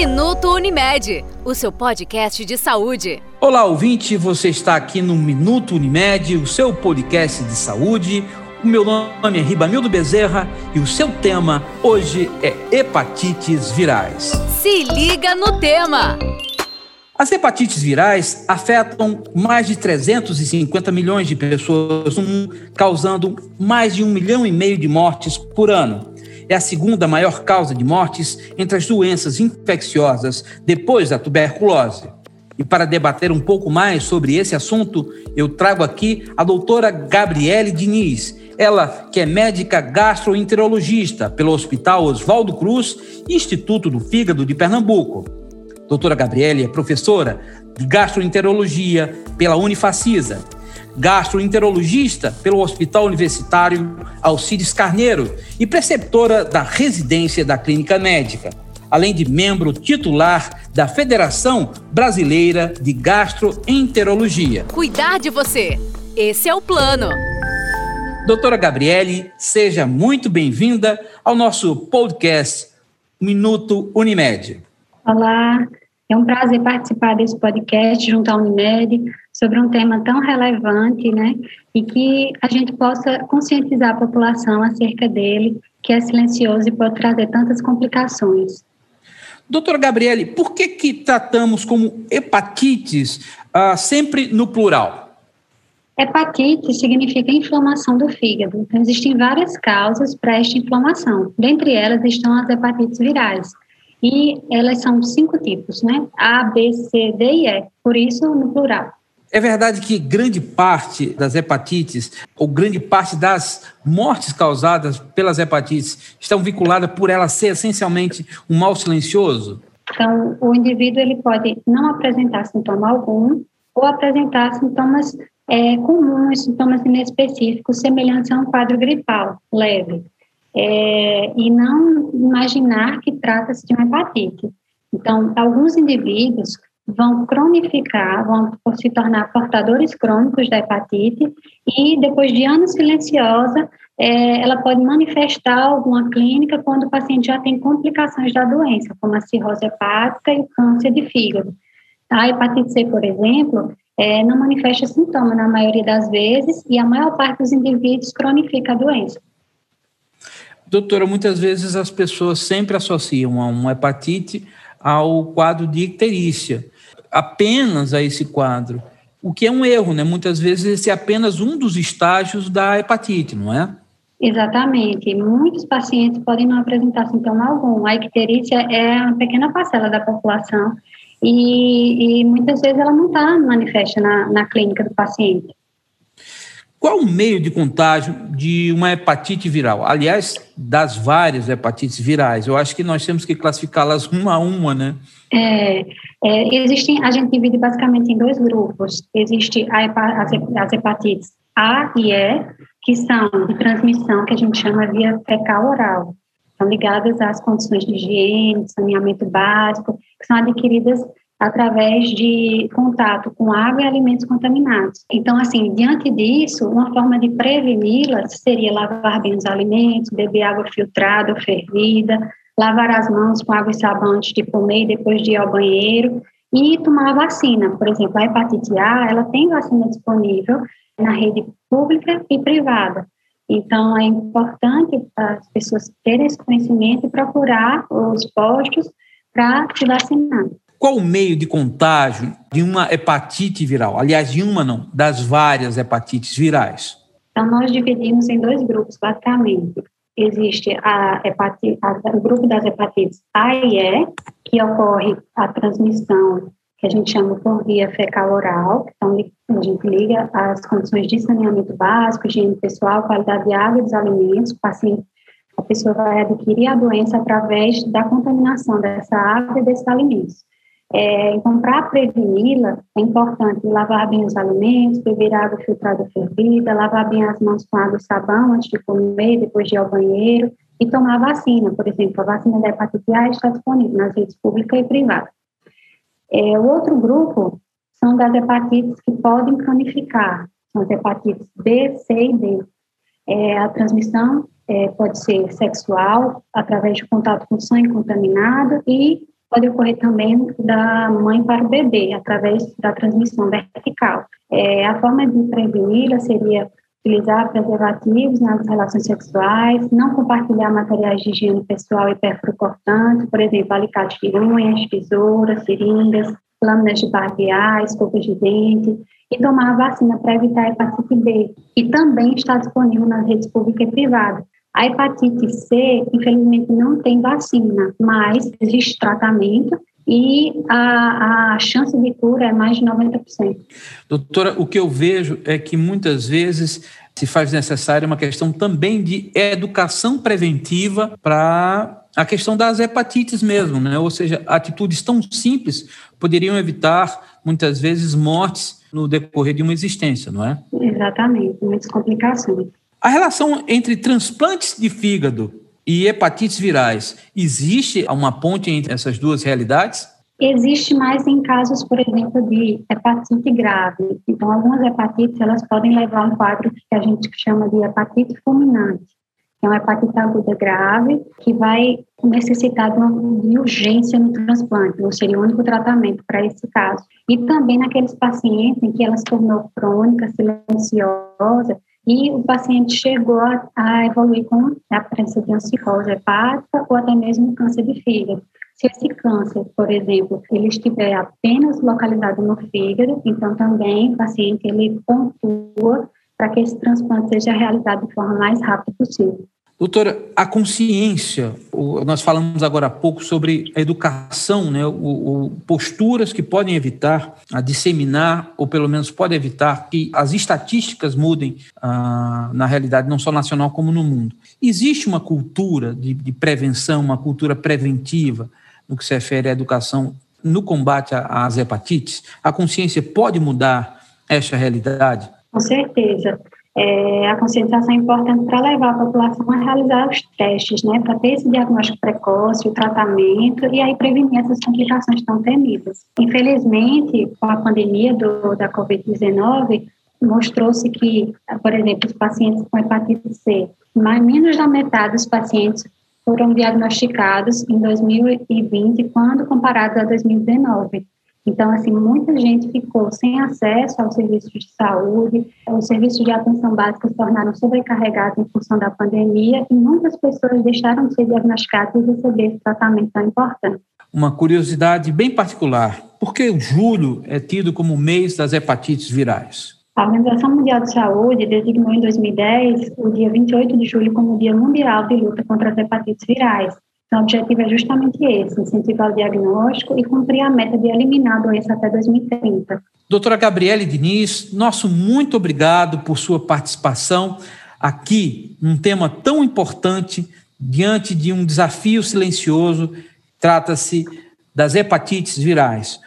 Minuto Unimed, o seu podcast de saúde. Olá, ouvinte, você está aqui no Minuto Unimed, o seu podcast de saúde. O meu nome é Ribamildo Bezerra e o seu tema hoje é hepatites virais. Se liga no tema! As hepatites virais afetam mais de 350 milhões de pessoas no mundo, causando mais de um milhão e meio de mortes por ano é a segunda maior causa de mortes entre as doenças infecciosas depois da tuberculose. E para debater um pouco mais sobre esse assunto, eu trago aqui a doutora Gabriele Diniz, ela que é médica gastroenterologista pelo Hospital Oswaldo Cruz Instituto do Fígado de Pernambuco. Doutora Gabriele é professora de gastroenterologia pela Unifacisa gastroenterologista pelo Hospital Universitário Alcides Carneiro e preceptora da residência da Clínica Médica, além de membro titular da Federação Brasileira de Gastroenterologia. Cuidar de você. Esse é o plano. Doutora Gabriele, seja muito bem-vinda ao nosso podcast Minuto Unimed. Olá, é um prazer participar desse podcast junto à Unimed sobre um tema tão relevante, né? E que a gente possa conscientizar a população acerca dele, que é silencioso e pode trazer tantas complicações. Doutora Gabriele, por que que tratamos como hepatites ah, sempre no plural? Hepatite significa inflamação do fígado. Então, existem várias causas para esta inflamação. Dentre elas estão as hepatites virais, e elas são cinco tipos, né? A, B, C, D e E, por isso no plural. É verdade que grande parte das hepatites, ou grande parte das mortes causadas pelas hepatites, estão vinculadas por ela ser essencialmente um mal silencioso? Então, o indivíduo ele pode não apresentar sintoma algum ou apresentar sintomas é, comuns, sintomas inespecíficos, semelhantes a um quadro gripal leve é, e não imaginar que trata-se de uma hepatite. Então, alguns indivíduos vão cronificar, vão se tornar portadores crônicos da hepatite e depois de anos silenciosa, é, ela pode manifestar alguma clínica quando o paciente já tem complicações da doença, como a cirrose hepática e o câncer de fígado. A hepatite C, por exemplo, é, não manifesta sintoma na maioria das vezes e a maior parte dos indivíduos cronifica a doença. Doutora, muitas vezes as pessoas sempre associam a uma hepatite ao quadro de icterícia, apenas a esse quadro, o que é um erro, né? Muitas vezes esse é apenas um dos estágios da hepatite, não é? Exatamente. Muitos pacientes podem não apresentar sintoma algum. A icterícia é uma pequena parcela da população e, e muitas vezes ela não está manifesta na, na clínica do paciente. Qual o meio de contágio de uma hepatite viral? Aliás, das várias hepatites virais, eu acho que nós temos que classificá-las uma a uma, né? É, é, existem, a gente divide basicamente em dois grupos. Existe as, as hepatites A e E, que são de transmissão, que a gente chama via fecal oral. São ligadas às condições de higiene, saneamento básico, que são adquiridas através de contato com água e alimentos contaminados. Então, assim, diante disso, uma forma de preveni-las seria lavar bem os alimentos, beber água filtrada ou fervida, lavar as mãos com água e sabão antes de comer e depois de ir ao banheiro e tomar a vacina. Por exemplo, a hepatite A, ela tem vacina disponível na rede pública e privada. Então, é importante as pessoas terem esse conhecimento e procurar os postos para se vacinar. Qual o meio de contágio de uma hepatite viral? Aliás, de uma não, das várias hepatites virais. Então, nós dividimos em dois grupos, basicamente. Existe a hepatite, a, o grupo das hepatites A e E, que ocorre a transmissão que a gente chama por via fecal-oral, então a gente liga as condições de saneamento básico, higiene pessoal, qualidade de água e dos alimentos, paciente, a pessoa vai adquirir a doença através da contaminação dessa água e desses alimentos. É, então, para preveni-la, é importante lavar bem os alimentos, beber água filtrada fervida, lavar bem as mãos com água e sabão antes de comer, depois de ir ao banheiro, e tomar vacina. Por exemplo, a vacina da hepatite A está disponível nas redes públicas e privadas. É, o outro grupo são das hepatites que podem cronificar, são as hepatites B, C e D. É, a transmissão é, pode ser sexual, através de contato com sangue contaminado e pode ocorrer também da mãe para o bebê, através da transmissão vertical. É, a forma de preveni-la seria utilizar preservativos nas relações sexuais, não compartilhar materiais de higiene pessoal e cortante, por exemplo, alicate de unhas, tesouras, seringas, lâminas de barbear, escovas de dente, e tomar a vacina para evitar a hepatite B, que também está disponível nas redes públicas e privadas. A hepatite C, infelizmente, não tem vacina, mas existe tratamento e a, a chance de cura é mais de 90%. Doutora, o que eu vejo é que muitas vezes se faz necessária uma questão também de educação preventiva para a questão das hepatites mesmo, né? Ou seja, atitudes tão simples poderiam evitar muitas vezes mortes no decorrer de uma existência, não é? Exatamente, muitas complicações. A relação entre transplantes de fígado e hepatites virais, existe uma ponte entre essas duas realidades? Existe mais em casos, por exemplo, de hepatite grave. Então, algumas hepatites elas podem levar a um quadro que a gente chama de hepatite fulminante, é uma hepatite aguda grave que vai necessitar de, uma, urgência no transplante, ou seria o único tratamento para esse caso. E também naqueles pacientes em que ela se tornou crônica, silenciosa, e o paciente chegou a, evoluir com a presença de cirrose hepática ou até mesmo câncer de fígado. Se esse câncer, por exemplo, ele estiver apenas localizado no fígado, então também o paciente ele pontua para que esse transplante seja realizado de forma mais rápida possível. Doutora, a consciência, nós falamos agora há pouco sobre a educação, né, o, o, posturas que podem evitar a disseminar, ou pelo menos podem evitar que as estatísticas mudem ah, na realidade, não só nacional como no mundo. Existe uma cultura de, de prevenção, uma cultura preventiva no que se refere à educação no combate às hepatites? A consciência pode mudar esta realidade? Com certeza é, a conscientização é importante para levar a população a realizar os testes, né, para ter esse diagnóstico precoce, o tratamento e aí prevenir essas complicações tão temidas. Infelizmente, com a pandemia do, da Covid-19, mostrou-se que, por exemplo, os pacientes com hepatite C, mais menos da metade dos pacientes foram diagnosticados em 2020, quando comparado a 2019. Então, assim, muita gente ficou sem acesso aos serviços de saúde, os serviços de atenção básica se tornaram sobrecarregados em função da pandemia e muitas pessoas deixaram de ser diagnosticadas e receber esse tratamento tão importante. Uma curiosidade bem particular, por que o julho é tido como mês das hepatites virais? A Organização Mundial de Saúde designou em 2010 o dia 28 de julho como o Dia Mundial de Luta contra as Hepatites Virais, então, o objetivo é justamente esse: incentivar o diagnóstico e cumprir a meta de eliminar a doença até 2030. Doutora Gabriele Diniz, nosso muito obrigado por sua participação aqui num tema tão importante diante de um desafio silencioso. Trata-se das hepatites virais.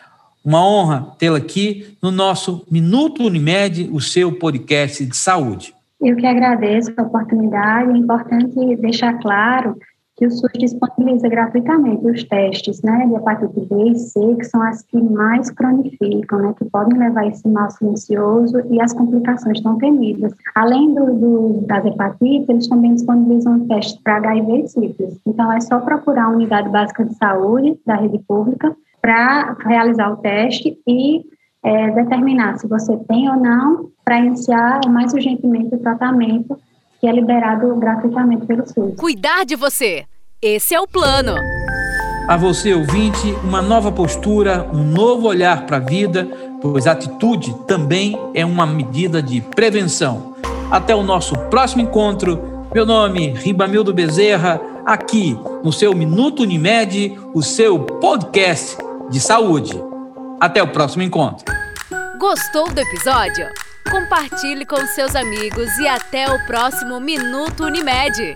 Uma honra tê-la aqui no nosso Minuto Unimed, o seu podcast de saúde. Eu que agradeço a oportunidade. É importante deixar claro que o SUS disponibiliza gratuitamente os testes né, de hepatite B e C, que são as que mais cronificam, né, que podem levar a esse mal silencioso e as complicações tão temidas. Além do, do, das hepatites, eles também disponibilizam testes para HIV e sífilis. Então, é só procurar a unidade básica de saúde da rede pública para realizar o teste e é, determinar se você tem ou não, para iniciar mais urgentemente o tratamento que é liberado gratuitamente pelo SUS. Cuidar de você. Esse é o plano. A você, ouvinte, uma nova postura, um novo olhar para a vida, pois atitude também é uma medida de prevenção. Até o nosso próximo encontro. Meu nome, Ribamildo Bezerra, aqui no seu Minuto Unimed, o seu podcast de saúde. Até o próximo encontro. Gostou do episódio? Compartilhe com seus amigos e até o próximo Minuto Unimed.